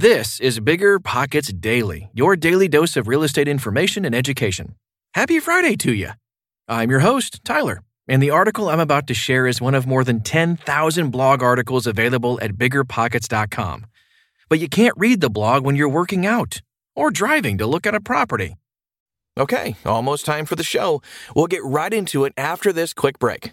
This is Bigger Pockets Daily, your daily dose of real estate information and education. Happy Friday to you. I'm your host, Tyler, and the article I'm about to share is one of more than 10,000 blog articles available at biggerpockets.com. But you can't read the blog when you're working out or driving to look at a property. Okay, almost time for the show. We'll get right into it after this quick break.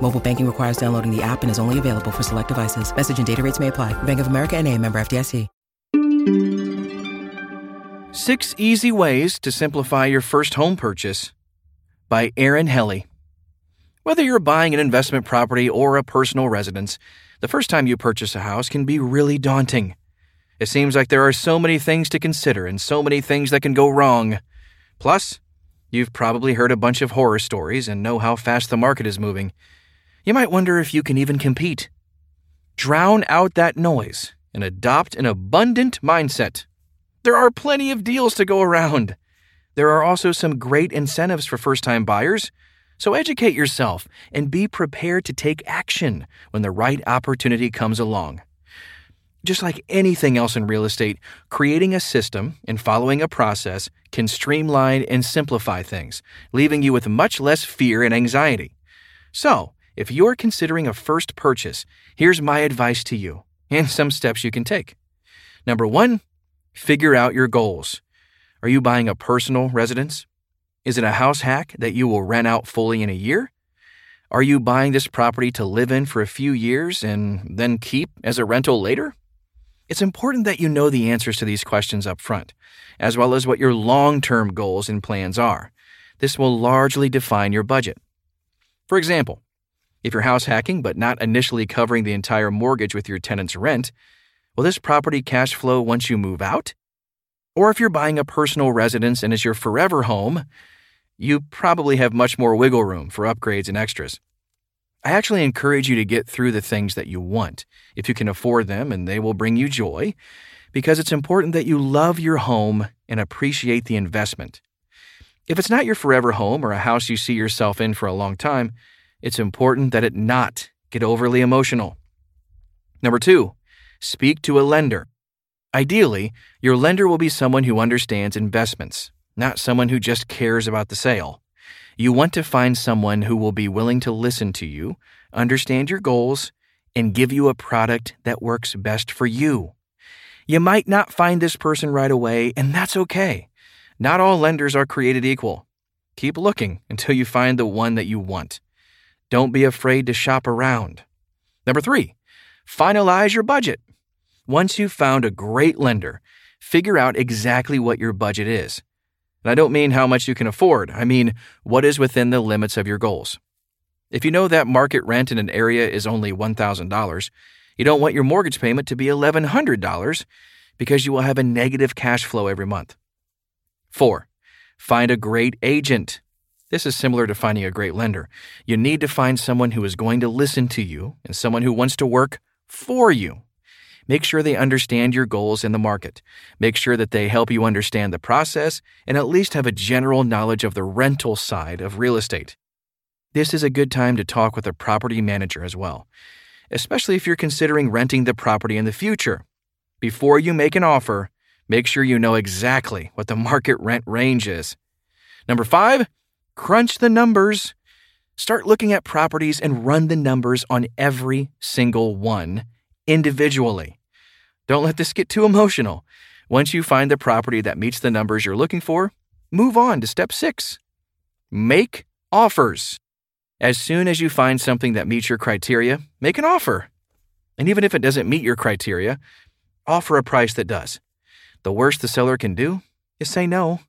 Mobile banking requires downloading the app and is only available for select devices. Message and data rates may apply. Bank of America and a member FDIC. Six Easy Ways to Simplify Your First Home Purchase by Aaron Helly. Whether you're buying an investment property or a personal residence, the first time you purchase a house can be really daunting. It seems like there are so many things to consider and so many things that can go wrong. Plus, you've probably heard a bunch of horror stories and know how fast the market is moving. You might wonder if you can even compete. Drown out that noise and adopt an abundant mindset. There are plenty of deals to go around. There are also some great incentives for first time buyers. So educate yourself and be prepared to take action when the right opportunity comes along. Just like anything else in real estate, creating a system and following a process can streamline and simplify things, leaving you with much less fear and anxiety. So, if you're considering a first purchase, here's my advice to you and some steps you can take. Number one, figure out your goals. Are you buying a personal residence? Is it a house hack that you will rent out fully in a year? Are you buying this property to live in for a few years and then keep as a rental later? It's important that you know the answers to these questions up front, as well as what your long term goals and plans are. This will largely define your budget. For example, if you're house hacking but not initially covering the entire mortgage with your tenant's rent, will this property cash flow once you move out? Or if you're buying a personal residence and it's your forever home, you probably have much more wiggle room for upgrades and extras. I actually encourage you to get through the things that you want, if you can afford them and they will bring you joy, because it's important that you love your home and appreciate the investment. If it's not your forever home or a house you see yourself in for a long time, it's important that it not get overly emotional. Number two, speak to a lender. Ideally, your lender will be someone who understands investments, not someone who just cares about the sale. You want to find someone who will be willing to listen to you, understand your goals, and give you a product that works best for you. You might not find this person right away, and that's okay. Not all lenders are created equal. Keep looking until you find the one that you want. Don't be afraid to shop around. Number three, finalize your budget. Once you've found a great lender, figure out exactly what your budget is. And I don't mean how much you can afford, I mean what is within the limits of your goals. If you know that market rent in an area is only $1,000, you don't want your mortgage payment to be $1,100 because you will have a negative cash flow every month. 4. Find a great agent. This is similar to finding a great lender. You need to find someone who is going to listen to you and someone who wants to work for you. Make sure they understand your goals in the market. Make sure that they help you understand the process and at least have a general knowledge of the rental side of real estate. This is a good time to talk with a property manager as well, especially if you're considering renting the property in the future. Before you make an offer, make sure you know exactly what the market rent range is. Number five, Crunch the numbers. Start looking at properties and run the numbers on every single one individually. Don't let this get too emotional. Once you find the property that meets the numbers you're looking for, move on to step six make offers. As soon as you find something that meets your criteria, make an offer. And even if it doesn't meet your criteria, offer a price that does. The worst the seller can do is say no.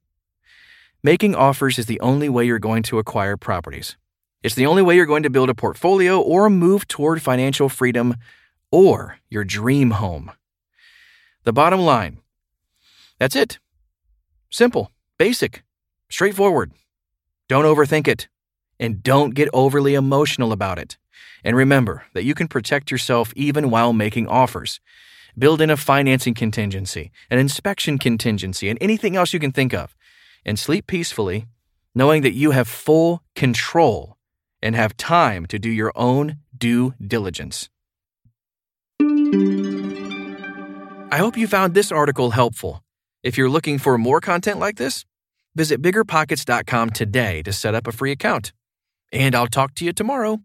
Making offers is the only way you're going to acquire properties. It's the only way you're going to build a portfolio or move toward financial freedom or your dream home. The bottom line that's it. Simple, basic, straightforward. Don't overthink it, and don't get overly emotional about it. And remember that you can protect yourself even while making offers. Build in a financing contingency, an inspection contingency, and anything else you can think of. And sleep peacefully, knowing that you have full control and have time to do your own due diligence. I hope you found this article helpful. If you're looking for more content like this, visit biggerpockets.com today to set up a free account. And I'll talk to you tomorrow.